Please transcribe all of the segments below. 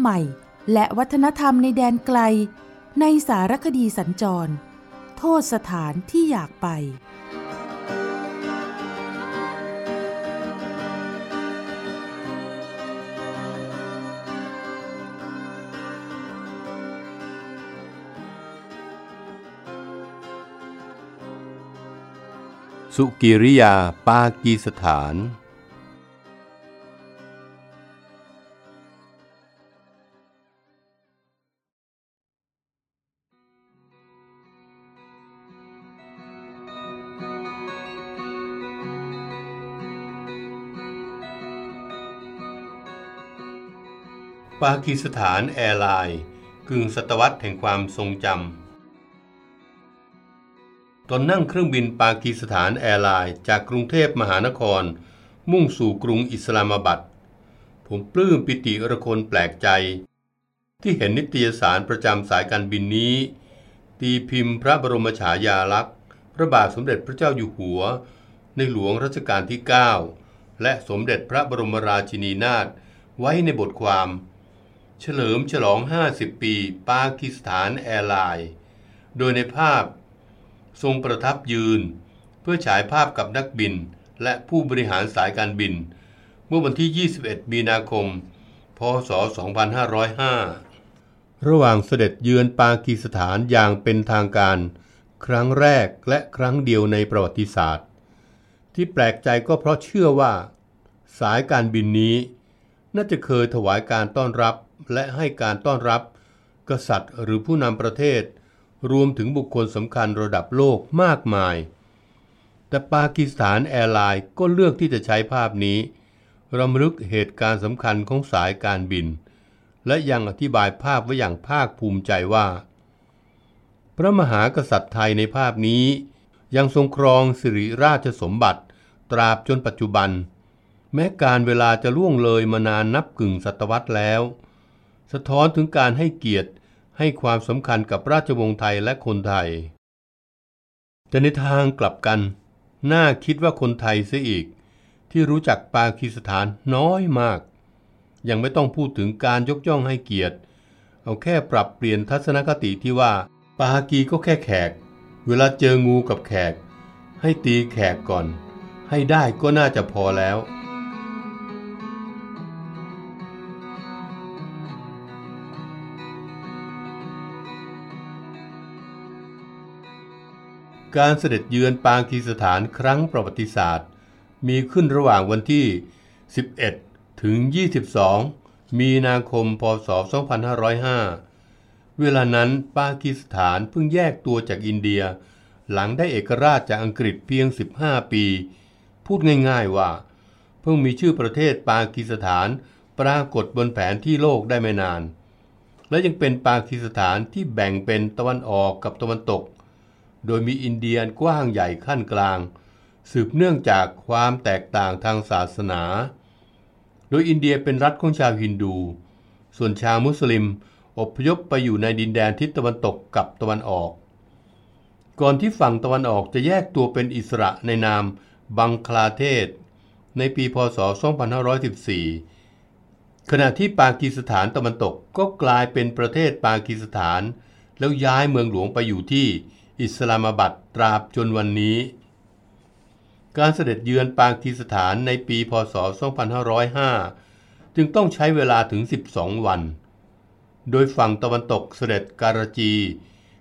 ใหม่ และวัฒนธรรมในแดนไกล ในสารคดีสัญจร โทษสถานที่อยากไป สุกิริยาปากีสถาน ปากีสถานแอร์ไลน์กึ่งศตวรรษแห่งความทรงจำตอนนั่งเครื่องบินปากีสถานแอร์ไลน์จากกรุงเทพมหานคร มุ่งสู่กรุงอิสลามาบัดผมปลื้มปิติระคนแปลกใจ ที่เห็นนิตยสารประจำสายการบินนี้ ตีพิมพ์พระบรมฉายาลักษณ์ พระบาทสมเด็จพระเจ้าอยู่หัว ในหลวงรัชกาลที่ 9 และสมเด็จพระบรมราชินีนาถไว้ในบทความ เฉลิมฉลอง 50 ปี ปากีสถานแอร์ไลน์ โดยในภาพ ทรงประทับยืน เพื่อฉายภาพกับนักบินและผู้บริหารสายการบิน เมื่อวันที่ 21 มีนาคม พศ 2505 ระหว่างเสด็จเยือนปากีสถานอย่างเป็นทางการ ครั้งแรกและครั้งเดียวในประวัติศาสตร์ ที่แปลกใจก็เพราะเชื่อว่า สายการบินนี้ น่าจะเคยถวายการต้อนรับ และให้การต้อนรับ กษัตริย์หรือผู้นำประเทศ รวมถึงบุคคลสำคัญระดับโลกมากมาย แต่ปากีสถานแอร์ไลน์ก็เลือกที่จะใช้ภาพนี้รำลึกเหตุการณ์สำคัญของสายการบิน และยังอธิบายภาพไว้อย่างภาคภูมิใจว่า พระมหากษัตริย์ไทยในภาพนี้ ยังทรงครองสิริราชสมบัติ ตราบจนปัจจุบัน แม้การเวลาจะล่วงเลยมานานนับกึ่งศตวรรษแล้ว สะท้อนถึงการให้เกียรติให้ความสำคัญกับราชวงศ์ไทยและคนไทย แต่ในทางกลับกัน น่าคิดว่าคนไทยเสียอีก ที่รู้จักปากีสถานน้อยมาก ยังไม่ต้องพูดถึงการยกย่องให้เกียรติ เอาแค่ปรับเปลี่ยนทัศนคติที่ว่า ปากีก็แค่แขก เวลาเจองูกับแขก ให้ตีแขกก่อน ให้ได้ก็น่าจะพอแล้ว การเสด็จเยือนปากีสถานครั้งประวัติศาสตร์ มีขึ้นระหว่างวันที่ 11 ถึง 22 มีนาคม พศ 2505 เวลานั้นปากีสถานเพิ่งแยกตัวจากอินเดีย หลังได้เอกราชจากอังกฤษเพียง 15 ปี พูดง่ายๆว่า เพิ่งมีชื่อประเทศปากีสถานปรากฏบนแผนที่โลกได้ไม่นาน และยังเป็นปากีสถานที่แบ่งเป็นตะวันออกกับตะวันตก โดยมีอินเดียกว้างใหญ่ขั้นกลาง สืบเนื่องจากความแตกต่างทางศาสนา โดยอินเดียเป็นรัฐของชาวฮินดู ส่วนชาวมุสลิมอพยพไปอยู่ในดินแดนทิศตะวันตกกับตะวันออก ก่อนที่ฝั่งตะวันออกจะแยกตัวเป็นอิสระในนามบังคลาเทศ ในปีพศ 2514 ขณะที่ปากีสถานตะวันตกก็กลายเป็นประเทศปากีสถาน แล้วย้ายเมืองหลวงไปอยู่ที่ อิสลามบัดตราบจนวันนี้ การเสด็จเยือนปากีสถานในปีพศ 2505 จึงต้องใช้เวลาถึง 12 วัน โดยฝั่งตะวันตกเสด็จการาจี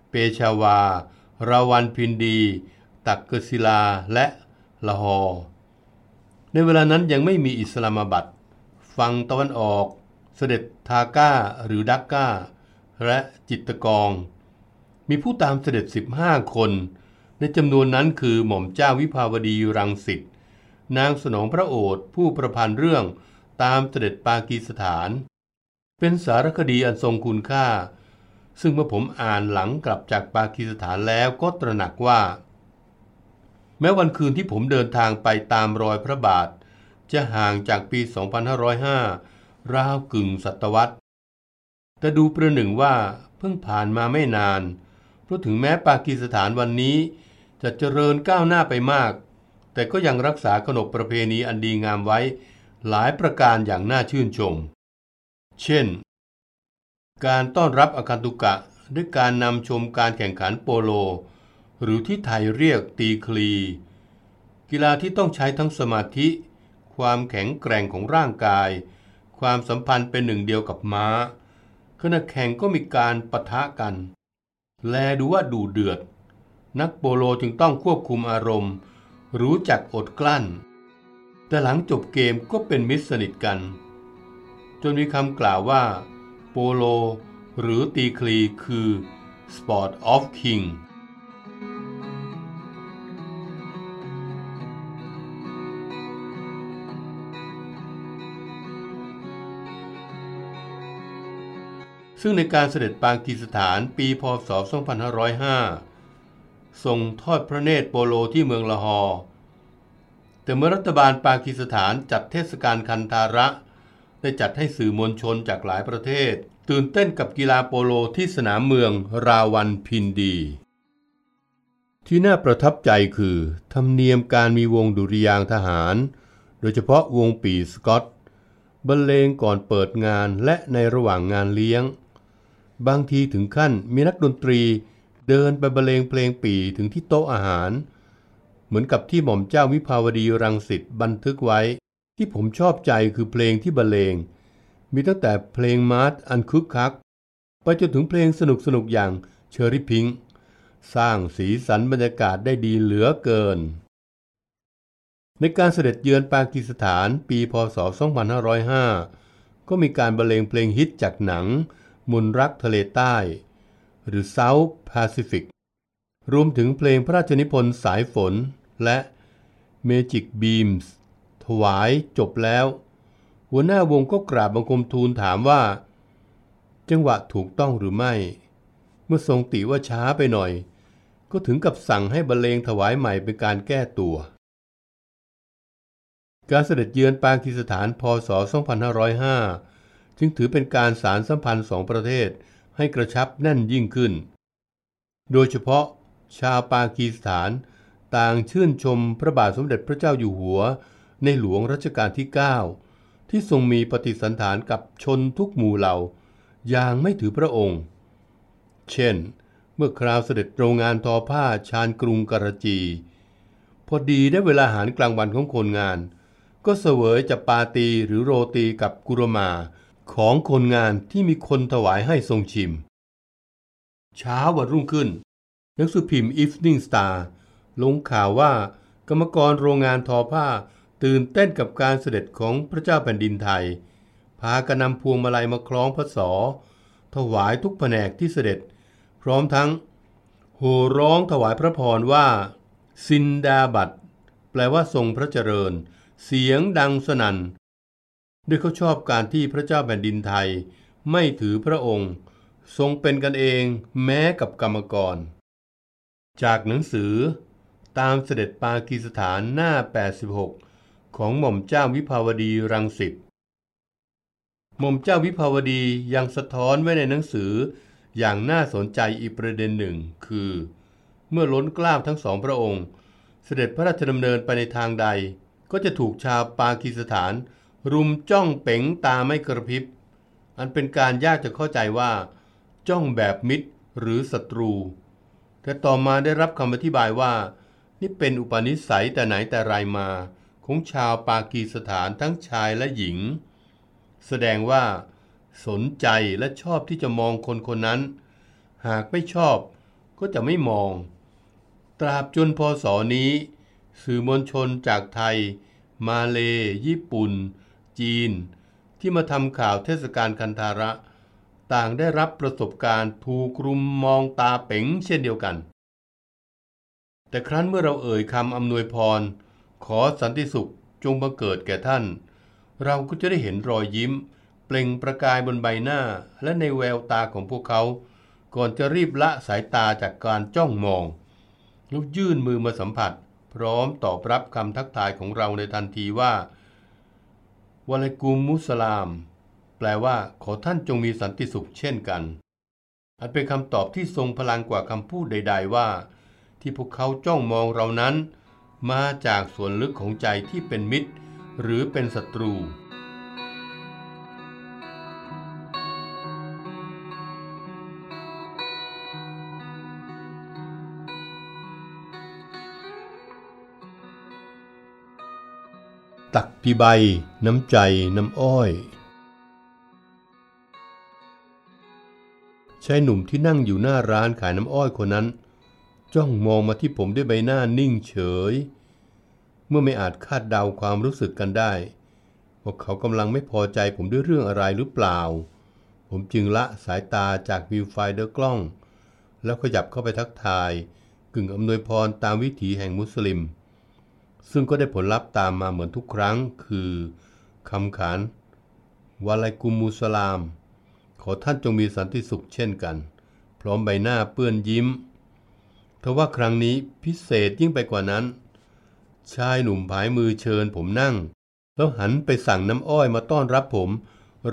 เปชาวา ราวันพินดี ตักกศิลาและละฮอในเวลานั้นยังไม่มีอิสลามบัดฝั่งตะวันออก เสด็จทาก้าหรือดักก้า และจิตตกอง มีผู้ตามเสด็จ 15 คน ในจำนวนนั้นคือหม่อมเจ้าวิภาวดีรังสิตนางสนองพระโอษฐ์ผู้ประพันธ์เรื่องตามเสด็จปากีสถาน เป็นสารคดีอันทรงคุณค่า ซึ่งเมื่อผมอ่านหลังกลับจากปากีสถานแล้วก็ตระหนักว่า แม้วันคืนที่ผมเดินทางไปตามรอยพระบาท จะห่างจากปี 2505 ราวกึ่งศตวรรษ แต่ดูประหนึ่งว่าเพิ่งผ่านมาไม่นาน เพราะถึงแม้ปากีสถานวันนี้ จะเจริญก้าวหน้าไปมาก แต่ก็ยังรักษาขนบประเพณีอันดีงามไว้ หลายประการอย่างน่าชื่นชม เช่น การต้อนรับอาคันตุกะด้วยการนำชมการแข่งขันโปโล หรือที่ไทยเรียกตีคลี กีฬาที่ต้องใช้ทั้งสมาธิ ความแข็งแกร่งของร่างกาย ความสัมพันธ์เป็นหนึ่งเดียวกับม้าขณะแข่งก็มีการปะทะกัน แลดูว่าดูเดือด นักโปโลจึงต้องควบคุมอารมณ์ รู้จักอดกลั้น แต่หลังจบเกมก็เป็นมิตรสนิทกัน จนมีคำกล่าวว่า โปโลหรือตีคลีคือ Sport of King ซึ่งในการเสด็จปางกีสถานปีพศ 2505 ทรงทอดพระเนตรโปโลที่เมืองละฮอร์แต่เมื่อรัฐบาลปากีสถานจัดเทศกาลคันธาระ ได้จัดให้สื่อมวลชนจากหลายประเทศ ตื่นเต้นกับกีฬาโปโลที่สนามเมืองราวันพินดี ที่น่าประทับใจคือ ธรรมเนียมการมีวงดุริยางทหาร โดยเฉพาะวงปีสกอตบรรเลงก่อนเปิดงานและในระหว่างงานเลี้ยง บางทีถึงขั้นมีนักดนตรีเดินไปบรรเลงเพลงปีถึงที่โต๊ะอาหาร เหมือนกับที่หม่อมเจ้าวิภาวดีรังสิตบันทึกไว้ ที่ผมชอบใจคือเพลงที่บรรเลง มีตั้งแต่เพลงมาร์ทอันคึกคัก ไปจนถึงเพลงสนุกสนุกอย่างเชอริพิงสร้างสีสันบรรยากาศได้ดีเหลือเกิน ในการเสด็จเยือนปากีสถานปีพศ 2505 ก็มีการบรรเลงเพลงฮิตจากหนัง มนรักทะเลใต้ หรือ South Pacific รวมถึงเพลงพระราชนิพนธ์สายฝนและ Magic Beams ถวายจบแล้ว หัวหน้าวงก็กราบบังคมทูลถามว่า จังหวะถูกต้องหรือไม่ เมื่อทรงติว่าช้าไปหน่อย ก็ถึงกับสั่งให้บรรเลงถวายใหม่เป็นการแก้ตัว การเสด็จเยือนปากีสถานพศ 2505 จึงถือเป็นการสารสัมพันธ์สองประเทศให้กระชับแน่นยิ่งขึ้น โดยเฉพาะชาวปากีสถาน ต่างชื่นชมพระบาทสมเด็จพระเจ้าอยู่หัว ในหลวงรัชกาลที่ 9 ที่ทรงมีปฏิสันฐานกับชนทุกหมู่เหล่า อย่างไม่ถือพระองค์ เช่น เมื่อคราวเสด็จโรงงานทอผ้าชานกรุงกระจี พอดีได้เวลาอาหารกลางวันของคนงาน ก็เสวยจะปาตีหรือโรตีกับกุรมา ของคนงานที่มีคนถวายให้ทรงชิม เช้าวันรุ่งขึ้นนังสือพิมพ์ Evening Star ลงข่าวว่ากรรมกรโรงงานทอผ้าตื่นเต้นกับการเสด็จของพระเจ้าแผ่นดินไทย พากันนำพวงมาลัยมาคล้องพระศอถวายทุกแผนกที่เสด็จ พร้อมทั้ง โห่ร้องถวายพระพรว่าซินดาบัตแปลว่าทรงพระเจริญ เสียงดังสนัน่น ด้วยเขาชอบการที่พระเจ้าแผ่นดินไทย ไม่ถือพระองค์ ทรงเป็นกันเองแม้กับกรรมกร จากหนังสือ ตามเสด็จปากีสถานหน้า 86 ของหม่อมเจ้าวิภาวดีรังสิตหม่อมเจ้าวิภาวดียังสะท้อนไว้ในหนังสืออย่างน่าสนใจอีกประเด็นหนึ่ง คือ เมื่อล้นกล้าวทั้งสองพระองค์ เสด็จพระราชดำเนินไปในทางใด ก็จะถูกชาวปากีสถาน รุมจ้องเป๋งตาไม่กระพริบ อันเป็นการยากจะเข้าใจว่า จ้องแบบมิตรหรือศัตรู แต่ต่อมาได้รับคำอธิบายว่า นี่เป็นอุปนิสัยแต่ไหนแต่ไรมา ของชาวปากีสถานทั้งชายและหญิง แสดงว่า สนใจและชอบที่จะมองคนคนนั้น หากไม่ชอบก็จะไม่มอง ตราบจนพศนี้ สื่อมวลชนจากไทย มาเล ญี่ปุ่น จีน ที่มาทำข่าวเทศกาลคันธาระ ต่างได้รับประสบการณ์ถูกรุมมองตาเป๋งเช่นเดียวกัน แต่ครั้นเมื่อเราเอ่ยคำอำนวยพร ขอสันติสุขจงบังเกิดแก่ท่าน เราก็จะได้เห็นรอยยิ้ม เปล่งประกายบนใบหน้าและในแววตาของพวกเขา ก่อนจะรีบละสายตาจากการจ้องมองแล้วยื่นมือมาสัมผัส พร้อมตอบรับคำทักทายของเราในทันทีว่า วะลัยกุมมุสลาม แปลว่า ขอท่านจงมีสันติสุขเช่นกัน อันเป็นคำตอบที่ทรงพลังกว่าคำพูดใด ๆว่า ที่พวกเขาจ้องมองเรานั้น มาจากส่วนลึกของใจที่เป็นมิตร หรือเป็นศัตรู ตักปีใบ น้ำใจ น้ำอ้อย ชายหนุ่มที่นั่งอยู่หน้าร้านขายน้ำอ้อยคนนั้น จ้องมองมาที่ผมด้วยใบหน้านิ่งเฉย เมื่อไม่อาจคาดเดาความรู้สึกกันได้ ว่าเขากำลังไม่พอใจผมด้วยเรื่องอะไรหรือเปล่า ผมจึงละสายตาจากวิวไฟเดอร์กล้อง แล้วขยับเข้าไปทักทาย กึ่งอำนวยพรตามวิถีแห่งมุสลิม ซึ่งก็ได้ผลลัพธ์ตามมาเหมือนทุกครั้ง คือคำขานวะไลกุมมุสลาม ขอท่านจงมีสันติสุขเช่นกัน พร้อมใบหน้าเปื้อนยิ้มทว่าครั้งนี้พิเศษยิ่งไปกว่านั้น ชายหนุ่มผายมือเชิญผมนั่ง แล้วหันไปสั่งน้ำอ้อยมาต้อนรับผม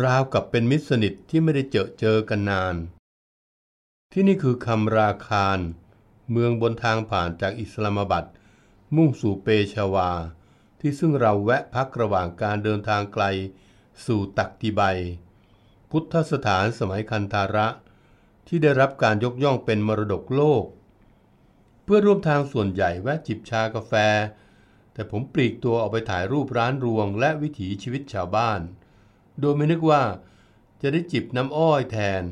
ราวกับเป็นมิตรสนิทที่ไม่ได้เจอเจอกันนาน ที่นี่คือคำราคาร เมืองบนทางผ่านจากอิสลามบัด มุ่งสู่เปชาวา ที่ซึ่งเราแวะพักระหว่างการเดินทางไกล สู่ตักติใบพุทธสถานสมัยคันธาระ ที่ได้รับการยกย่องเป็นมรดกโลก เพื่อร่วมทางส่วนใหญ่แวะจิบชากาแฟ แต่ผมปลีกตัวออกไปถ่ายรูปร้านรวงและวิถีชีวิตชาวบ้าน โดยไม่นึกว่าจะได้จิบน้ำอ้อยแทน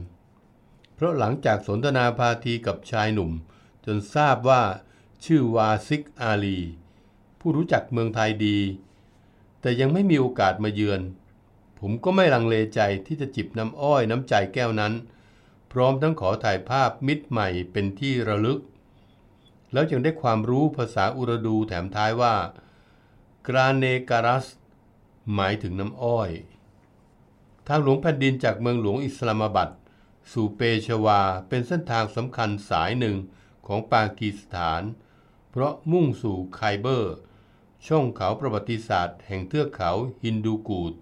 เพราะหลังจากสนทนาพาทีกับชายหนุ่ม จนทราบว่า ชื่อวาซิกอาลี ผู้รู้จักเมืองไทยดี แต่ยังไม่มีโอกาสมาเยือน ผมก็ไม่ลังเลใจที่จะจิบน้ำอ้อยน้ำใจแก้วนั้น พร้อมทั้งขอถ่ายภาพมิตรใหม่เป็นที่ระลึก แล้วยังได้ความรู้ภาษาอุรดูแถมท้ายว่ากราเนการัส หมายถึงน้ำอ้อยทางหลวงแผ่นดินจากเมืองหลวงอิสลามบัดสู่เปชาวาร์เป็นเส้นทางสำคัญสายหนึ่งของปากีสถาน เพราะมุ่งสู่ไคเบอร์ ช่องเขาประวัติศาสตร์ แห่งเทือกเขาฮินดูกูช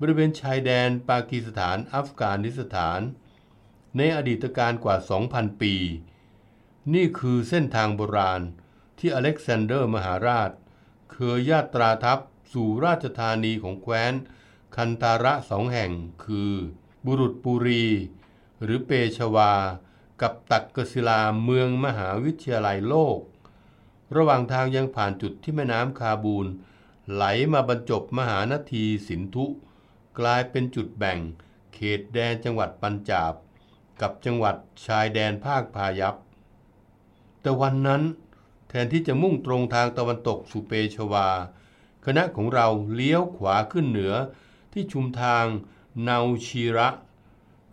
บริเวณชายแดนปากีสถานอัฟกานิสถาน ในอดีตกาลกว่า 2,000 ปี นี่คือเส้นทางโบราณที่อเล็กซานเดอร์มหาราช เคยญาตราทัพสู่ราชธานีของแคว้น คันตาระสองแห่งคือ บุรุษปุรี หรือเปชวา กับตักกศิลาเมืองมหาวิทยาลัยโลก ระหว่างทางยังผ่านจุดที่แม่น้ำคาบูล ไหลมาบรรจบมหานาทีสินธุ กลายเป็นจุดแบ่ง เขตแดนจังหวัดปัญจาบ กับจังหวัดชายแดนภาคพายัพ แต่วันนั้นแทนที่จะมุ่งตรงทางตะวันตกสู่เปชวา คณะของเราเลี้ยวขวาขึ้นเหนือที่ชุมทางนาชีระ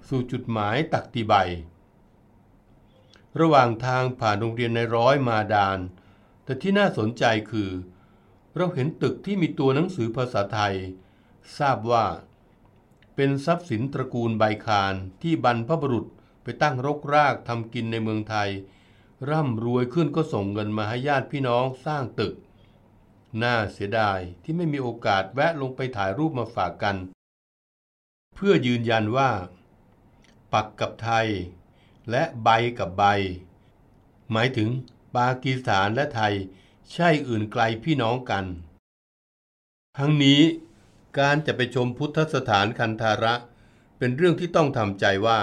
สู่จุดหมายตักติใบ ระหว่างทางผ่านโรงเรียนในร้อยมาดาน แต่ที่น่าสนใจคือ เราเห็นตึกที่มีตัวหนังสือภาษาไทย ทราบว่า เป็นทรัพย์สินตระกูลใบคารที่บรรพบุรุษไปตั้งรกรากทำกินในเมืองไทย ร่ำรวยขึ้นก็ส่งเงินมาให้ญาติพี่น้องสร้างตึก น่าเสียดายที่ไม่มีโอกาสแวะลงไปถ่ายรูปมาฝากกัน เพื่อยืนยันว่า ปักกับไทย และใบกับใบ หมายถึง ปากีสถานและไทยใช่อื่นไกลพี่น้องกัน ทั้งนี้การจะไปชมพุทธสถานคันธาระ เป็นเรื่องที่ต้องทำใจว่า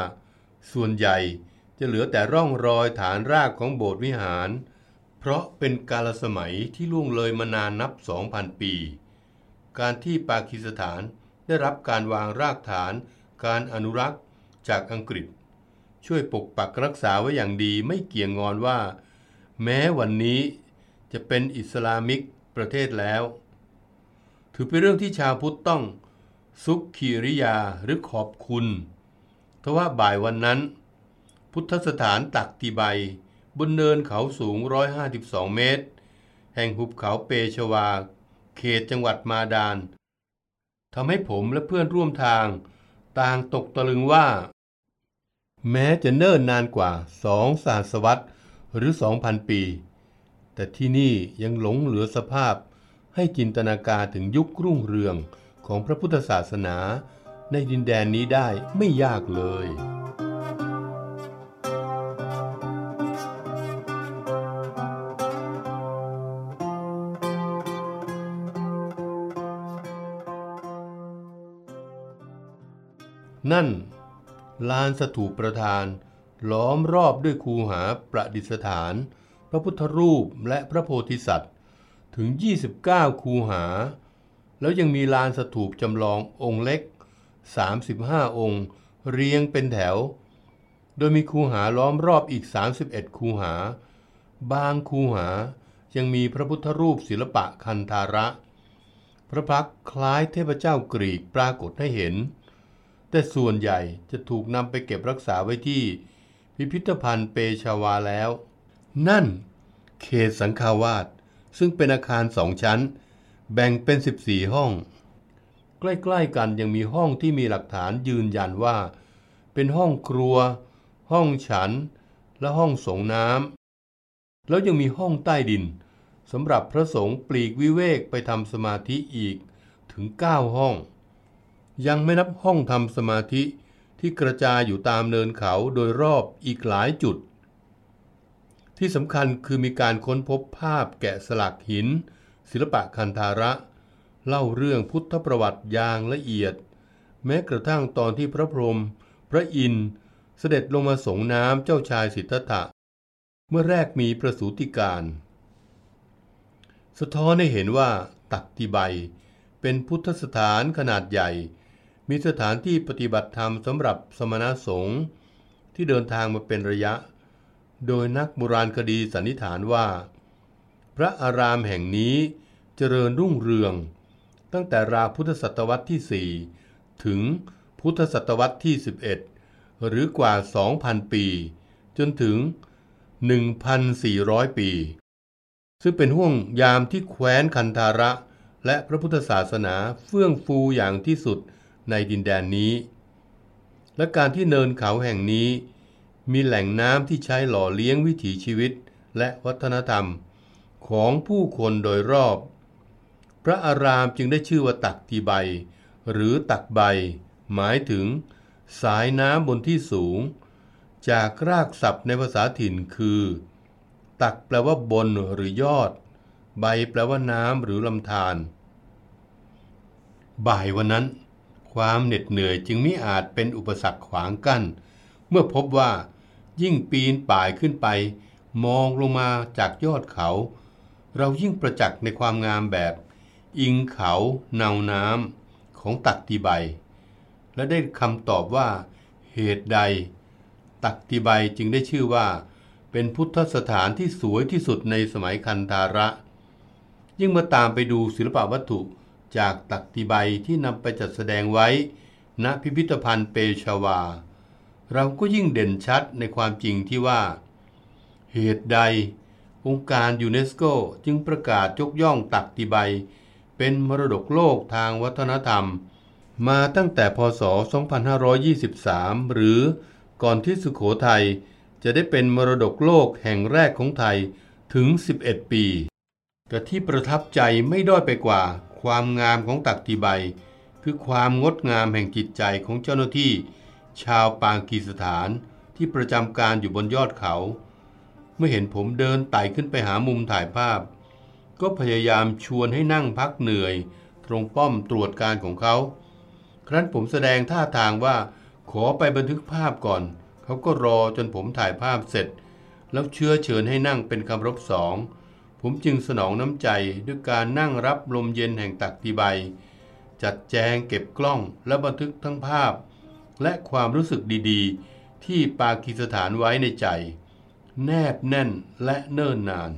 ส่วนใหญ่จะเหลือแต่ร่องรอยฐานรากของโบสถ์วิหาร เพราะเป็นกาลสมัยที่ล่วงเลยมานานนับ 2,000 ปี การที่ปากีสถานได้รับการวางรากฐาน การอนุรักษ์จากอังกฤษ ช่วยปกปักรักษาไว้อย่างดีไม่เกี่ยงงอนว่า แม้วันนี้จะเป็นอิสลามิกประเทศแล้ว ถือเป็นเรื่องที่ชาวพุทธต้องสุขคีริยาหรือขอบคุณทว่าบ่ายวันนั้น พุทธสถานตักตีใบ บนเนินเขาสูง 152 เมตร แห่งหุบเขาเปชวา เขตจังหวัดมาดานทำให้ผมและเพื่อนร่วมทาง ต่างตกตะลึงว่า แม้จะเนิ่นนานกว่าสองศาสวรรษ หรือสองพันปี แต่ที่นี่ยังหลงเหลือสภาพให้จินตนาการถึงยุครุ่งเรืองของพระพุทธศาสนาในดินแดนนี้ได้ไม่ยากเลยนั่นลานสถูปประธาน ล้อมรอบด้วยคูหาประดิษฐาน พระพุทธรูปและพระโพธิสัตว์ถึง 29 คูหา แล้วยังมีลานสถูปจำลององค์เล็ก 35 องค์ เรียงเป็นแถว โดยมีคูหาล้อมรอบอีก 31 คูหา บางคูหายังมีพระพุทธรูปศิลปะคันธาระ พระพักคล้ายเทพเจ้ากรีกปรากฏให้เห็น แต่ส่วนใหญ่จะถูกนำไปเก็บรักษาไว้ที่ พิพิธภัณฑ์เปชาวาแล้ว นั่น เขตสังฆาวาสซึ่งเป็นอาคารสองชั้น แบ่งเป็น 14 ห้อง ใกล้ๆกันยังมีห้องที่มีหลักฐานยืนยันว่า เป็นห้องครัว ห้องฉัน และห้องสงน้ำแล้วยังมีห้องใต้ดินสำหรับพระสงฆ์ปลีกวิเวกไปทำสมาธิอีกถึง 9 ห้อง ยังไม่นับห้องทำสมาธิ ที่กระจายอยู่ตามเนินเขาโดยรอบอีกหลายจุด ที่สำคัญคือมีการค้นพบภาพแกะสลักหิน ศิลปะคันธาระ เล่าเรื่องพุทธประวัติอย่างละเอียด แม้กระทั่งตอนที่พระพรหมพระอินทร์เสด็จลงมาสงน้ำเจ้าชายสิทธัตถะ เมื่อแรกมีประสูติการ สะท้อนให้เห็นว่าตักติใบเป็นพุทธสถานขนาดใหญ่ มีสถานที่ปฏิบัติธรรมสำหรับสมณสงฆ์ที่เดินทางมาเป็นระยะ โดยนักโบราณคดีสันนิษฐานว่า พระอารามแห่งนี้เจริญรุ่งเรือง ตั้งแต่ราวพุทธศตวรรษที่ 4 ถึงพุทธศตวรรษที่ 11 หรือกว่า 2,000 ปี จนถึง 1,400 ปี ซึ่งเป็นห่วงยามที่แคว้นคันธาระ และพระพุทธศาสนาเฟื่องฟูอย่างที่สุด ในดินแดนนี้ และการที่เนินเขาแห่งนี้ มีแหล่งน้ำที่ใช้หล่อเลี้ยงวิถีชีวิตและวัฒนธรรมของผู้คนโดยรอบ พระอารามจึงได้ชื่อว่าตักทีใบ หรือตักใบ หมายถึง สายน้ำบนที่สูง จากรากศัพท์ในภาษาถิ่นคือ ตักแปลว่าบนหรือยอด ใบแปลว่าน้ำหรือลำธารบ่ายวันนั้น ความเหน็ดเหนื่อยจึงไม่อาจเป็นอุปสรรคขวางกั้น เมื่อพบว่ายิ่งปีนป่ายขึ้นไป มองลงมาจากยอดเขา เรายิ่งประจักษ์ในความงามแบบ อิงเขาเนาน้ำของตักตีใบ และได้คำตอบว่า เหตุใด ตักตีใบจึงได้ชื่อว่า เป็นพุทธสถานที่สวยที่สุดในสมัยคันธาระ ยิ่งมาตามไปดูศิลปวัตถุ จากตักติใบที่นำไปจัดแสดงไว้ ณพิพิธภัณฑ์เปชาวา เราก็ยิ่งเด่นชัดในความจริงที่ว่า เหตุใด องค์การยูเนสโกจึงประกาศยกย่องตักติใบ เป็นมรดกโลกทางวัฒนธรรม มาตั้งแต่พศ 2523 หรือก่อนที่สุขโขทัยจะได้เป็นมรดกโลกแห่งแรกของไทยถึง 11 ปี แต่ที่ประทับใจไม่ด้อยไปกว่า ความงามของตักติใบ คือความงดงามแห่งจิตใจของเจ้าหน้าที่ ชาวปางกีสถานที่ประจำการอยู่บนยอดเขา เมื่อเห็นผมเดินไต่ขึ้นไปหามุมถ่ายภาพ ก็พยายามชวนให้นั่งพักเหนื่อย ตรงป้อมตรวจการของเขา ครั้นผมแสดงท่าทางว่าขอไปบันทึกภาพก่อน เขาก็รอจนผมถ่ายภาพเสร็จ แล้วเชื้อเชิญให้นั่งเป็นคำรบสอง ผมจึงสนองน้ำใจด้วยการนั่งรับลมเย็นแห่งตักตีใบ จัดแจงเก็บกล้องและบันทึกทั้งภาพ และความรู้สึกดีๆ ที่ปากีสถานไว้ในใจ แนบแน่นและเนิ่นนาน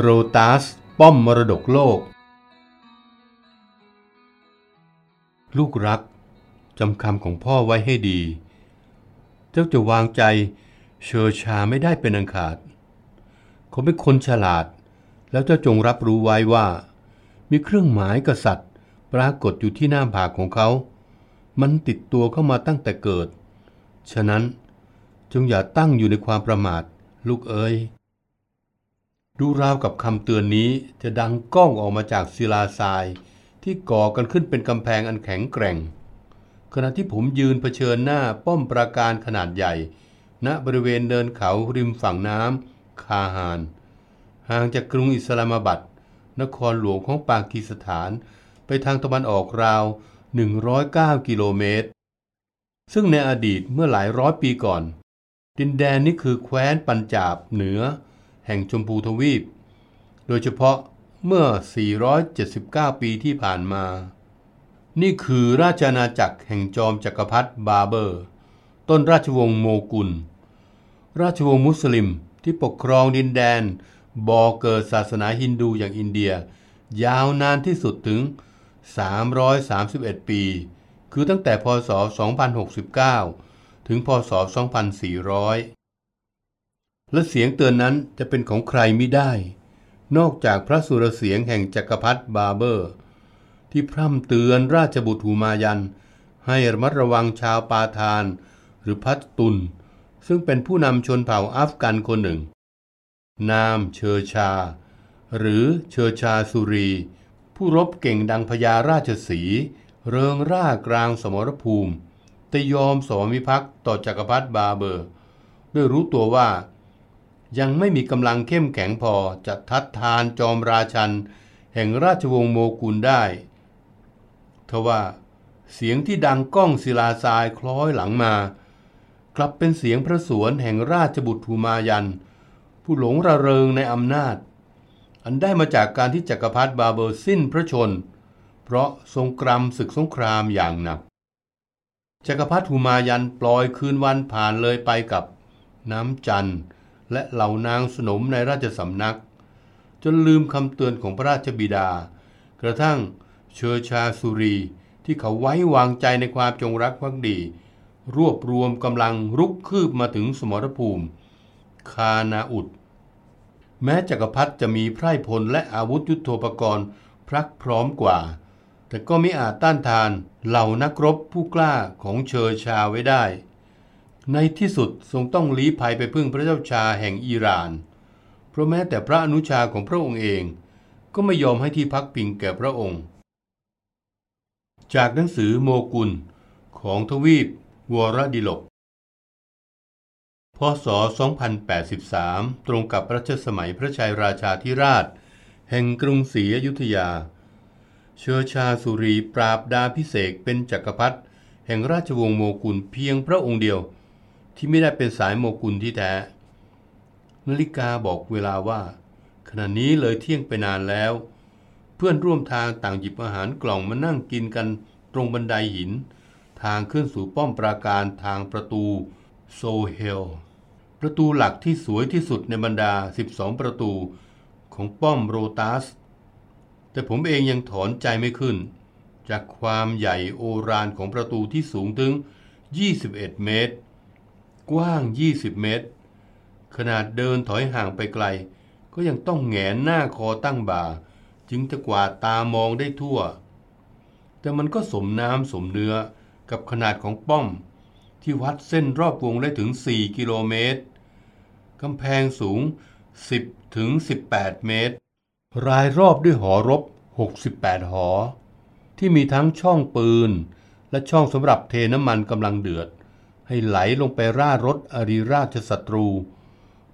โรตัส ป้อมมรดกโลก ลูกรักจำคำของพ่อไว้ให้ดี เจ้าจะวางใจเชอชาไม่ได้เป็นอันขาด เขาเป็นคนฉลาด แล้วเจ้าจงรับรู้ไว้ว่า มีเครื่องหมายกษัตริย์ปรากฏอยู่ที่หน้าผากของเขา มันติดตัวเข้ามาตั้งแต่เกิด ฉะนั้นจงอย่าตั้งอยู่ในความประมาท ลูกเอ๋ย ดูราวกับคำเตือนนี้จะดังก้องออกมาจากศิลาทราย ที่ก่อกันขึ้นเป็นกำแพงอันแข็งแกร่ง ขณะที่ผมยืนเผชิญหน้าป้อมปราการขนาดใหญ่ ณบริเวณเดินเขาริมฝั่งน้ำคาฮาน ห่างจากกรุงอิสลามาบัดนครหลวงของปากีสถาน ไปทางตะวันออกราว 109 กิโลเมตร ซึ่งในอดีตเมื่อหลายร้อยปีก่อน ดินแดนนี้คือแคว้นปัญจาบเหนือ แห่งชมพูทวีป โดยเฉพาะเมื่อ 479 ปีที่ผ่านมา นี่คือราชอาณาจักรแห่งจอมจักรพรรดิบาเบอร์ ต้นราชวงศ์โมกุล ราชวงศ์มุสลิมที่ปกครองดินแดน บอเกิดศาสนาฮินดูอย่างอินเดีย ยาวนานที่สุดถึง 331 ปี คือตั้งแต่พศ 2069 ถึงพศ 2400 และเสียงเตือนนั้นจะเป็นของใครไม่ได้ นอกจากพระสุรเสียงแห่งจักรพรรดิบาเบอร์ ที่พร่ำเตือนราชบุตรหูมายัน ให้ระมัดระวังชาวปาทาน หรือพัตตุน ซึ่งเป็นผู้นำชนเผ่าอัฟกันคนหนึ่ง นามเชอชา หรือเชอชาสุรี ผู้รบเก่งดังพญาราชสี เริงร่ากลางสมรภูมิแต่ยอมสวมิภักดิ์ต่อจักรพรรดิบาเบอร์ ด้วยรู้ตัวว่า ยังไม่มีกำลังเข้มแข็งพอจะทัดทานจอมราชัน แห่งราชวงศ์โมกุลได้ทว่า เสียงที่ดังก้องศิลาทรายคล้อยหลังมา กลับเป็นเสียงพระสวนแห่งราชบุตรภูมายัน ผู้หลงระเริงในอำนาจ อันได้มาจากการที่จักรพรรดิบาเบอร์สิ้นพระชน เพราะทรงกรำศึกสงครามอย่างหนักจักรพรรดิภูมายันปล่อยคืนวันผ่านเลยไปกับน้ำจันทร์ และเหล่านางสนมในราชสำนัก จนลืมคำเตือนของพระราชบิดา กระทั่งเชอชาสุรีที่เขาไว้วางใจในความจงรักภักดี รวบรวมกำลังรุกคืบมาถึงสมรภูมิ คานาอุด แม้จักรพรรดิจะมีไพร่พลและอาวุธยุโทโธปกรณ์พรักพร้อมกว่า แต่ก็ไม่อาจต้านทานเหล่านักรบผู้กล้าของเชอชาไว้ได้ ในที่สุดทรงต้องลี้ภัยไปพึ่งพระเจ้าชาแห่งอิหร่าน เพราะแม้แต่พระอนุชาของพระองค์เอง ก็ไม่ยอมให้ที่พักพิงแก่พระองค์ จากหนังสือโมกุลของทวีปวรดิลก พศ 2083 ตรงกับรัชสมัยพระชัยราชาธิราช แห่งกรุงศรีอยุธยา เชอชาสุรีปราบดาพิเศษเป็นจักรพรรดิแห่งราชวงศ์โมกุลเพียงพระองค์เดียว ที่ไม่ได้เป็นสายโมกุลที่แท้ นาฬิกาบอกเวลาว่า ขณะนี้เลยเที่ยงไปนานแล้ว เพื่อนร่วมทางต่างหยิบอาหารกล่องมานั่งกินกันตรงบันไดหิน ทางขึ้นสู่ป้อมปราการทางประตูโซเฮลประตูหลักที่สวยที่สุดในบรรดา 12 ประตูของป้อมโรตัส แต่ผมเองยังถอนใจไม่ขึ้น จากความใหญ่โอรานของประตูที่สูงถึง 21 เมตร กว้าง 20 เมตร ขนาดเดินถอยห่างไปไกล ก็ยังต้องแหงนหน้าคอตั้งบ่า จึงจะกวาดตามองได้ทั่ว แต่มันก็สมน้ำสมเนื้อกับขนาดของป้อม ที่วัดเส้นรอบวงได้ถึง 4 กิโลเมตรกำแพงสูง 10 ถึง 18 เมตร รายรอบด้วยหอรบ 68 หอ ที่มีทั้งช่องปืน และช่องสำหรับเทน้ำมันกำลังเดือด ให้ไหลลงไปร่ารถอริราชศัตรู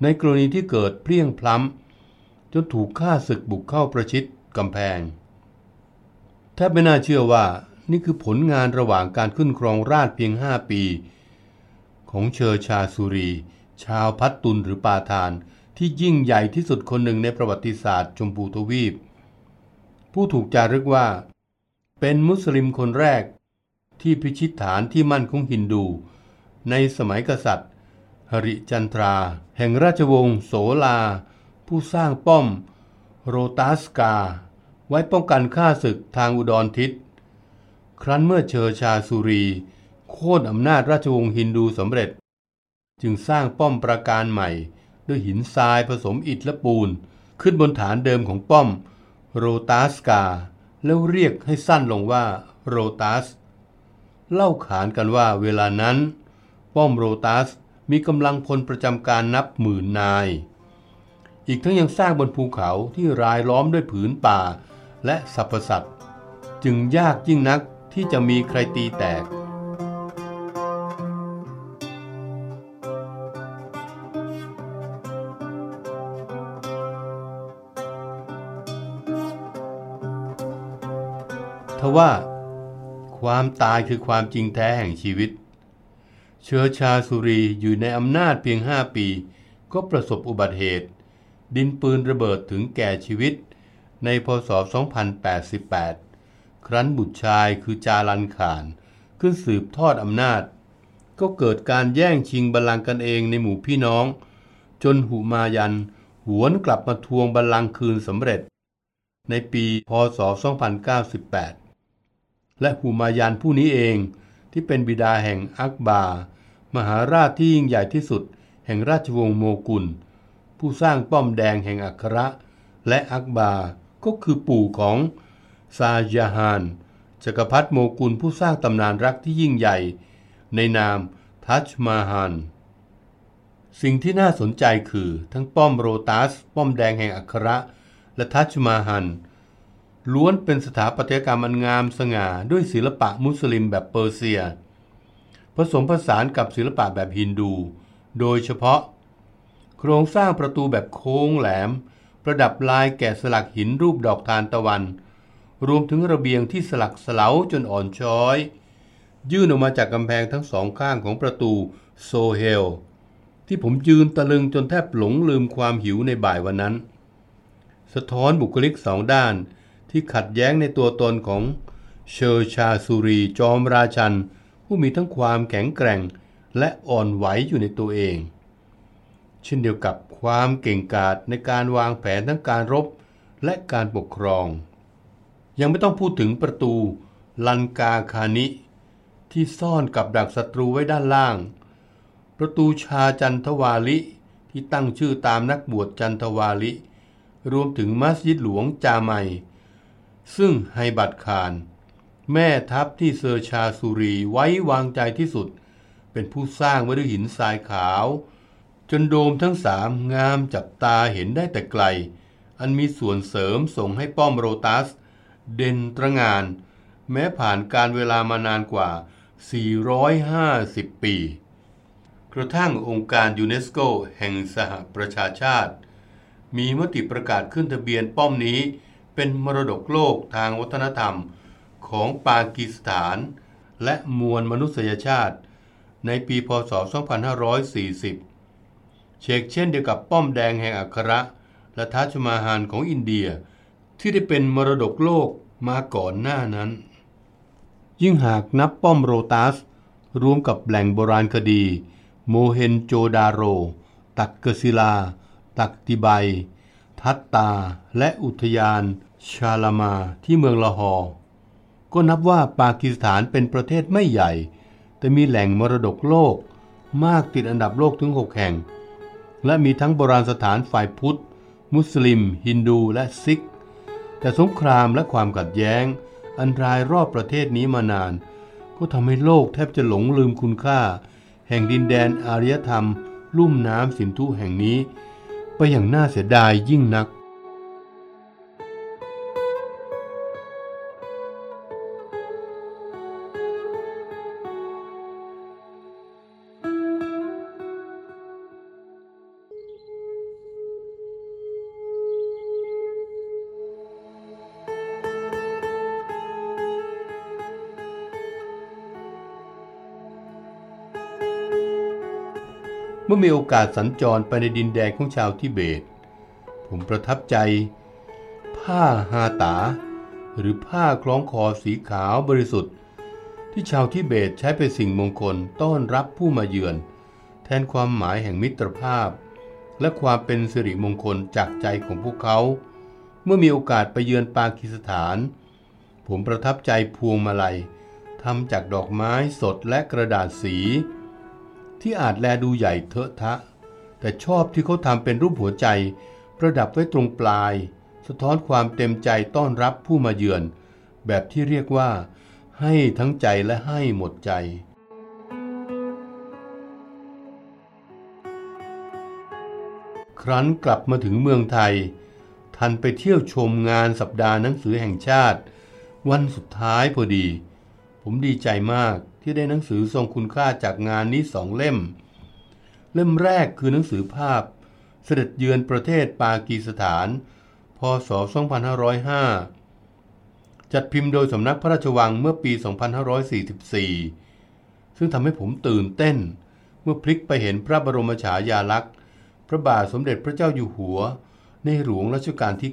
ในกรณีที่เกิดเพลียงพล้ำจนถูกฆ่าศึกบุกเข้าประชิดกำแพง แทบไม่น่าเชื่อว่านี่คือผลงานระหว่างการขึ้นครองราชเพียง 5 ปี ของเชอชาสุรี ชาวพัตตุนหรือปาทาน ที่ยิ่งใหญ่ที่สุดคนหนึ่งในประวัติศาสตร์ชมพูทวีป ผู้ถูกจารึกว่า เป็นมุสลิมคนแรกที่พิชิตฐานที่มั่นของฮินดู ในสมัยกษัตริย์ หริจันทรา แห่งราชวงศ์โสลา ผู้สร้างป้อม โรตัสกา ไว้ป้องกันข้าศึกทางอุดรทิศ ครั้นเมื่อเชอชาสุรี โค่นอำนาจราชวงศ์ฮินดูสำเร็จ จึงสร้างป้อมปราการใหม่ ด้วยหินทรายผสมอิฐและปูน ขึ้นบนฐานเดิมของป้อม โรตัสกา แล้วเรียกให้สั้นลงว่าโรตัสเล่าขานกันว่าเวลานั้น ป้อมโรตัสมีกำลังพลประจำการนับหมื่นนาย อีกทั้งยังสร้างบนภูเขาที่รายล้อมด้วยผืนป่าและสรรพสัตว์ จึงยากยิ่งนักที่จะมีใครตีแตกทว่า ความตายคือความจริงแท้แห่งชีวิต เชื้อชาสุรีอยู่ในอำนาจเพียงห้าปี ก็ประสบอุบัติเหตุ ดินปืนระเบิดถึงแก่ชีวิต ในพศ 2088 ครั้นบุตรชายคือจารันขานขึ้นสืบทอดอำนาจ ก็เกิดการแย่งชิงบัลลังก์กันเองในหมู่พี่น้อง จนหุมายันหวนกลับมาทวงบัลลังก์คืนสำเร็จ ในปีพศ 2098 และหุมายันผู้นี้เอง ที่เป็นบิดาแห่งอักบามหาราชที่ยิ่งใหญ่ที่สุด แห่งราชวงศ์โมกุล ผู้สร้างป้อมแดงแห่งอัคระ และอักบาก็คือปู่ของซาจาฮานจักรพรรดิโมกุลผู้สร้างตำนานรักที่ยิ่งใหญ่ ในนามทัชมาฮันสิ่งที่น่าสนใจคือทั้งป้อมโรตัส ป้อมแดงแห่งอัคระ และทัชมาฮัน ล้วนเป็นสถาปัตยกรรมอันงามสง่าด้วยศิลปะมุสลิมแบบเปอร์เซีย ผสมผสานกับศิลปะแบบฮินดู โดยเฉพาะ โครงสร้างประตูแบบโค้งแหลม ประดับลายแกะสลักหินรูปดอกทานตะวัน รวมถึงระเบียงที่สลักเสลาจนอ่อนช้อย ยื่นออกมาจากกำแพงทั้งสองข้างของประตูโซเฮลที่ผมยืนตะลึงจนแทบหลงลืมความหิวในบ่ายวันนั้น สะท้อนบุคลิกสองด้าน ที่ขัดแย้งในตัวตนของเชอร์ชาห์สุรีจอมราชัน ผู้มีทั้งความแข็งแกร่งและอ่อนไหวอยู่ในตัวเอง เช่นเดียวกับความเก่งกาจในการวางแผนทั้งการรบและการปกครอง ยังไม่ต้องพูดถึงประตูลันกาคานิ ที่ซ่อนกับดักศัตรูไว้ด้านล่าง ประตูชาจันทวาลิที่ตั้งชื่อตามนักบวชจันทวาลิ รวมถึงมัสยิดหลวงจาไม ซึ่งไฮบัตคาร แม่ทัพที่เซอร์ชาสุรีไว้วางใจที่สุด เป็นผู้สร้างไว้ด้วยหินทรายขาว จนโดมทั้งสามงามจับตาเห็นได้แต่ไกล อันมีส่วนเสริมส่งให้ป้อมโรตัส เด่นตระงาน แม้ผ่านการเวลามานานกว่า 450 ปี กระทั่งองค์การยูเนสโกแห่งสหประชาชาติ มีมติประกาศขึ้นทะเบียนป้อมนี้ เป็นมรดกโลกทางวัฒนธรรมของปากีสถาน และมวลมนุษยชาติ ในปีพศ 2540 เฉกเช่นเดียวกับป้อมแดงแห่งอัคราและทัชมาฮาลของอินเดีย ที่ได้เป็นมรดกโลกมาก่อนหน้านั้น ยิ่งหากนับป้อมโรห์ตาส รวมกับแหล่งโบราณคดี โมเฮนโจดาโร ตักเกศิลา ตักติไบ ทัตตาและอุทยานชาลามาร์ที่เมืองลาฮอร์ก็นับว่าปากีสถานเป็นประเทศไม่ใหญ่ แต่มีแหล่งมรดกโลกมากติดอันดับโลกถึง 6 แห่ง และมีทั้งโบราณสถานฝ่ายพุทธ มุสลิม ฮินดูและซิก แต่สงครามและความขัดแย้ง อันรายรอบประเทศนี้มานาน ก็ทำให้โลกแทบจะหลงลืมคุณค่า แห่งดินแดนอารยธรรม ลุ่มน้ำสินธุแห่งนี้ ไปอย่างน่าเสียดายยิ่งนัก มื่อมีโอกาสสัญจรไปในดินแดนของชาวทิเบต ผมประทับใจ ผ้าฮาตา หรือผ้าคล้องคอสีขาวบริสุทธิ์ ที่ชาวทิเบตใช้เป็นสิ่งมงคลต้อนรับผู้มาเยือน แทนความหมายแห่งมิตรภาพ และความเป็นสิริมงคลจากใจของพวกเขา เมื่อมีโอกาสไปเยือนปากีสถาน ผมประทับใจพวงมาลัยทำจากดอกไม้สดและกระดาษสี ที่อาจแลดูใหญ่เถอะทะ แต่ชอบที่เขาทำเป็นรูปหัวใจ ประดับไว้ตรงปลาย สะท้อนความเต็มใจต้อนรับผู้มาเยือน แบบที่เรียกว่า ให้ทั้งใจและให้หมดใจครั้นกลับมาถึงเมืองไทย ทันไปเที่ยวชมงานสัปดาห์หนังสือแห่งชาติ วันสุดท้ายพอดี ผมดีใจมาก ที่ได้หนังสือทรงคุณค่าจากงานนี้สองเล่ม เล่มแรกคือหนังสือภาพ เสด็จเยือนประเทศปากีสถาน พศ 2505 จัดพิมพ์โดยสำนักพระราชวังเมื่อปี 2544 ซึ่งทำให้ผมตื่นเต้น เมื่อพลิกไปเห็นพระบรมฉายาลักษณ์ พระบาทสมเด็จพระเจ้าอยู่หัว ในหลวงรัชกาลที่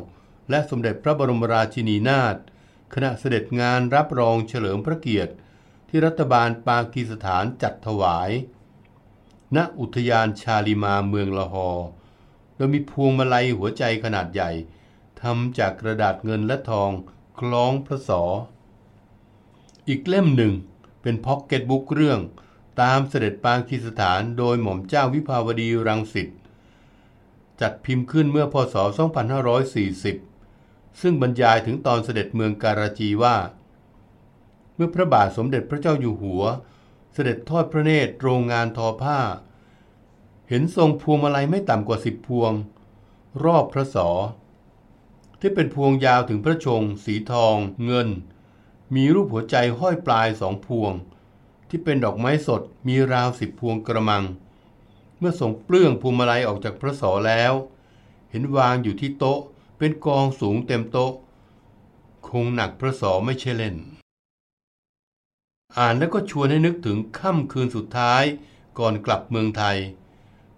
9 และสมเด็จพระบรมราชินีนาถขณะเสด็จงานรับรองเฉลิมพระเกียรติ ที่รัฐบาลปากีสถานจัดถวาย ณ อุทยานชาลิมาเมืองละหอ โดยมีพวงมาลัยหัวใจขนาดใหญ่ทำจากกระดาษเงินและทองคล้องพระศออีกเล่มหนึ่งเป็นพ็อกเก็ตบุ๊กเรื่องตามเสด็จปากีสถานโดยหม่อมเจ้าวิภาวดีรังสิตจัดพิมพ์ขึ้นเมื่อพศ 2540 ซึ่งบรรยายถึงตอนเสด็จเมืองการาจีว่า มื่อพระบาทสมเด็จพระเจ้าอยู่หัว เสด็จทอดพระเนตรโรงงานทอผ้า เห็นทรงพวงมาลัยไม่ต่ำกว่าสิบพวง รอบพระศอที่เป็นพวงยาวถึงพระชง สีทอง เงิน มีรูปหัวใจห้อยปลายสองพวง ที่เป็นดอกไม้สดมีราวสิบพวงกระมัง เมื่อส่งเปลื้องพวงมาลัยออกจากพระศอแล้ว เห็นวางอยู่ที่โต๊ะเป็นกองสูงเต็มโต๊ะ คงหนักพระศอไม่ใช่เล่น อ่านแล้วก็ชวนให้นึกถึงค่ำคืนสุดท้ายก่อนกลับเมืองไทย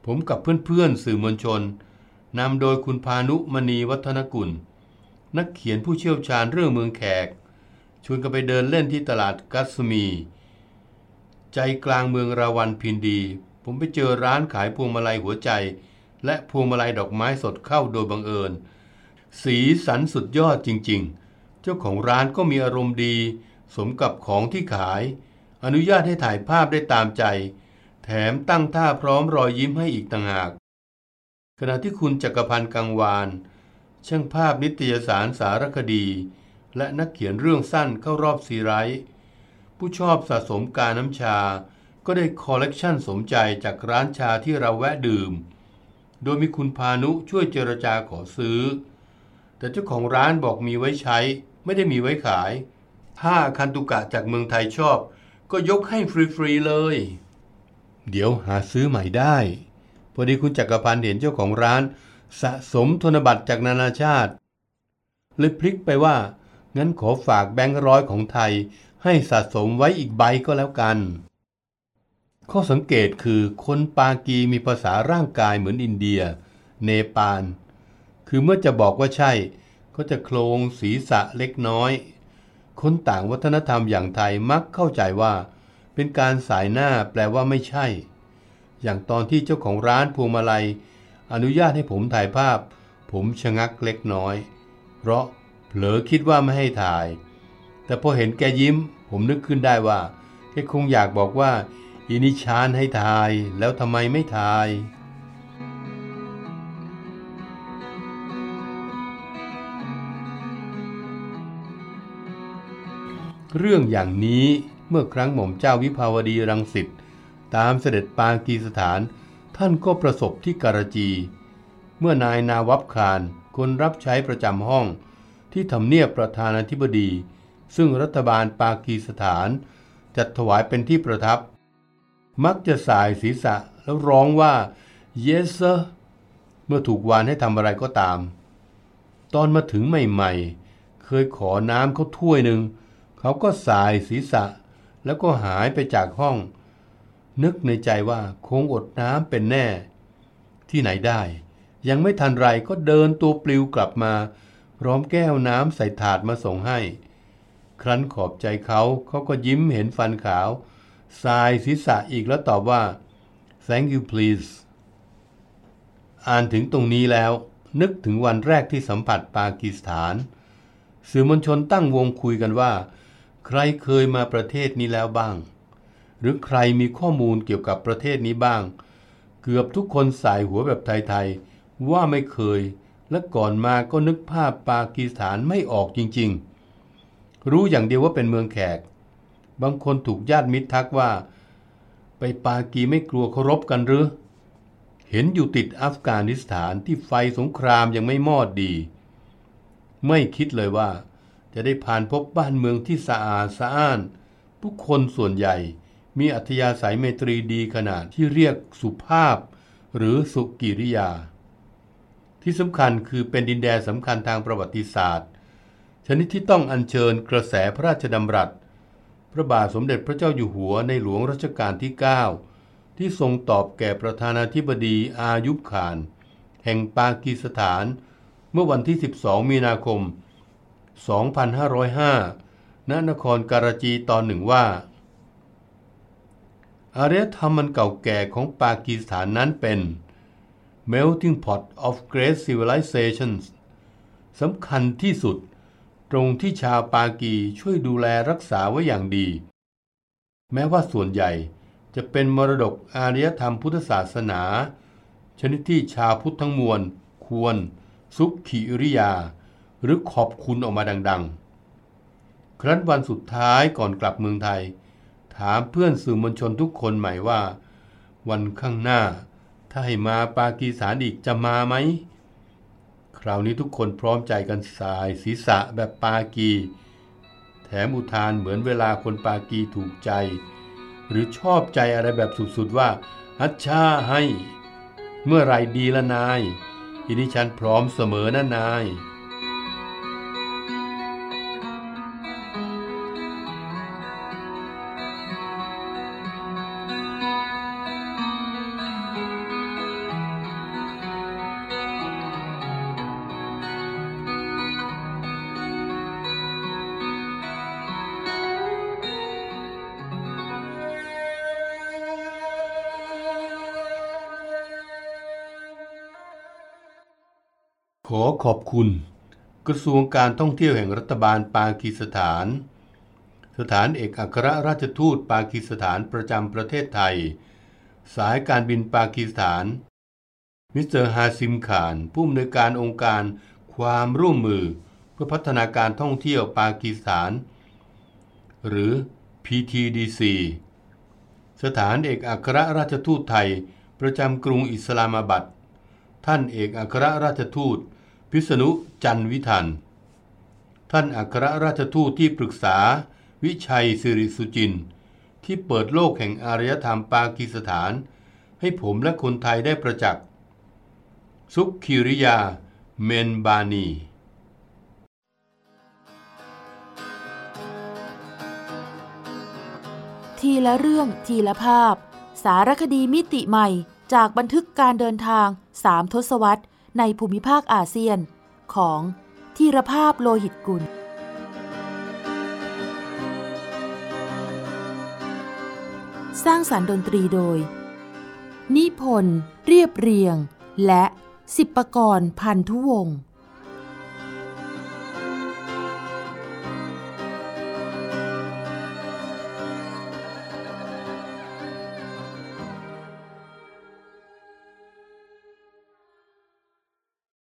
ผมกับเพื่อนๆสื่อมวลชนนำโดยคุณพานุมณีวัฒนกุล นักเขียนผู้เชี่ยวชาญเรื่องเมืองแขก ชวนกันไปเดินเล่นที่ตลาดกัสมี ใจกลางเมืองราวันพินดี ผมไปเจอร้านขายพวงมาลัยหัวใจ และพวงมาลัยดอกไม้สดเข้าโดยบังเอิญ สีสันสุดยอดจริงๆ เจ้าของร้านก็มีอารมณ์ดี สมกับของที่ขาย อนุญาตให้ถ่ายภาพได้ตามใจ แถมตั้งท่าพร้อมรอยยิ้มให้อีกต่างหาก ขณะที่คุณจักรพันธ์กังวาน ช่างภาพนิตยสารสารคดี และนักเขียนเรื่องสั้นเข้ารอบซีไรต์ผู้ชอบสะสมกาน้ำชา ก็ได้คอลเลกชันสมใจจากร้านชาที่เราแวะดื่ม โดยมีคุณพานุช่วยเจรจาขอซื้อ แต่เจ้าของร้านบอกมีไว้ใช้ไม่ได้มีไว้ขาย ถ้าคันตุกะจากเมืองไทยชอบ ก็ยกให้ฟรีๆเลย เดี๋ยวหาซื้อใหม่ได้ พอดีคุณจักรพันธ์เห็นเจ้าของร้าน สะสมธนบัตรจากนานาชาติเลยพลิกไปว่า งั้นขอฝากแบงค์ร้อยของไทย ให้สะสมไว้อีกใบก็แล้วกัน ข้อสังเกตคือคนปากีมีภาษาร่างกายเหมือนอินเดีย เนปาล คือเมื่อจะบอกว่าใช่ ก็จะโครงศีรษะเล็กน้อย คนต่างวัฒนธรรมอย่างไทยมักเข้าใจว่า เป็นการสายหน้าแปลว่าไม่ใช่ อย่างตอนที่เจ้าของร้านพวงมาลัย อนุญาตให้ผมถ่ายภาพ ผมชะงักเล็กน้อย เพราะเผลอคิดว่าไม่ให้ถ่าย แต่พอเห็นแกยิ้ม ผมนึกขึ้นได้ว่าแกคงอยากบอกว่าอินิชานให้ถ่ายแล้วทำไมไม่ถ่าย เรื่องอย่างนี้เมื่อครั้งหม่อมเจ้าวิภาวดีรังสิตตามเสด็จปากีสถาน ท่านก็ประสบที่การจี เมื่อนายนาวับคารคนรับใช้ประจำห้อง ที่ทำเนียบประธานาธิบดี ซึ่งรัฐบาลปากีสถาน จัดถวายเป็นที่ประทับ มักจะสายศีรษะแล้วร้องว่า yes sir เมื่อถูกวานให้ทำอะไรก็ตาม ตอนมาถึงใหม่ๆ เคยขอน้ำเขาถ้วยหนึ่ง เขาก็สายศีรษะ แล้วก็หายไปจากห้อง นึกในใจว่าคงอดน้ำเป็นแน่ ที่ไหนได้ ยังไม่ทันไรก็เดินตัวปลิวกลับมา พร้อมแก้วน้ำใส่ถาดมาส่งให้ ครั้นขอบใจเขาเขาก็ยิ้มเห็นฟันขาวสายศีรษะอีกแล้วตอบว่า thank you please อ่านถึงตรงนี้แล้ว นึกถึงวันแรกที่สัมผัสปากีสถาน สื่อมวลชนตั้งวงคุยกันว่า ใครเคยมาประเทศนี้แล้วบ้าง หรือใครมีข้อมูลเกี่ยวกับประเทศนี้บ้าง เกือบทุกคนสายหัวแบบไทยๆ ว่าไม่เคย และก่อนมาก็นึกภาพปากีสถานไม่ออกจริงๆ รู้อย่างเดียวว่าเป็นเมืองแขก บางคนถูกญาติมิตรทักว่า ไปปากีไม่กลัวเคารพกันหรือ เห็นอยู่ติดอัฟกานิสถานที่ไฟสงครามยังไม่มอดดี ไม่คิดเลยว่า จะได้ผ่านพบบ้านเมืองที่สะอาดสะอ้านผู้คนส่วนใหญ่มีอัธยาศัยเมตรีดีขนาดที่เรียกสุภาพ หรือสุกิริยา ที่สำคัญคือเป็นดินแดนสำคัญทางประวัติศาสตร์ ชนิดที่ต้องอัญเชิญกระแสพระราชดำรัส พระบาทสมเด็จพระเจ้าอยู่หัวในหลวงรัชกาลที่ 9 ที่ทรงตอบแก่ประธานาธิบดีอายุบขาน แห่งปากีสถาน เมื่อวันที่ 12 มีนาคม 2505 ณ นครการาจีตอนหนึ่งว่า อารยธรรมมันเก่าแก่ของปากีสถานนั้นเป็น melting pot of great civilizations สำคัญที่สุดตรงที่ชาวปากีช่วยดูแลรักษาไว้อย่างดี แม้ว่าส่วนใหญ่จะเป็นมรดกอารยธรรมพุทธศาสนา ชนิดที่ชาวพุทธทั้งมวลควร สุขขิริยา หรือขอบคุณออกมาดังๆ ครั้นวันสุดท้ายก่อนกลับเมืองไทย ถามเพื่อนสื่อมวลชนทุกคนใหม่ว่า วันข้างหน้า ถ้าให้มาปากีสถานอีกจะมาไหม คราวนี้ทุกคนพร้อมใจกันสายศีรษะแบบปากี แถมอุทานเหมือนเวลาคนปากีถูกใจ หรือชอบใจอะไรแบบสุดๆว่าฮัชชาให้ เมื่อไรดีละนายอินิฉันพร้อมเสมอนะนาย ขอบคุณ กระทรวงการท่องเที่ยวแห่งรัฐบาลปากีสถาน สถานเอกอัครราชทูตปากีสถานประจำประเทศไทย สายการบินปากีสถาน มิสเตอร์ฮาซิมขาน ผู้อำนวยการองค์การความร่วมมือเพื่อพัฒนาการท่องเที่ยวปากีสถาน หรือ PTDC สถานเอกอัครราชทูตไทย ประจำกรุงอิสลามาบัด ท่านเอกอัครราชทูต พิษณุจันวิทัน ท่านอัครราชทูตที่ปรึกษาวิชัยสิริสุจิน ที่เปิดโลกแห่งอารยธรรมปากีสถาน ให้ผมและคนไทยได้ประจักษ์ซุกคิริยา เมนบานีทีละเรื่องทีละภาพ สารคดีมิติใหม่จากบันทึกการเดินทางสามทศวรรษ ในภูมิภาคอาเซียนของทีรภาพโลหิตกุล สร้างสารรค์ดนตรีโดย นิพนธ์เรียบเรียง และสิบประกรณ์พันธุวงศ์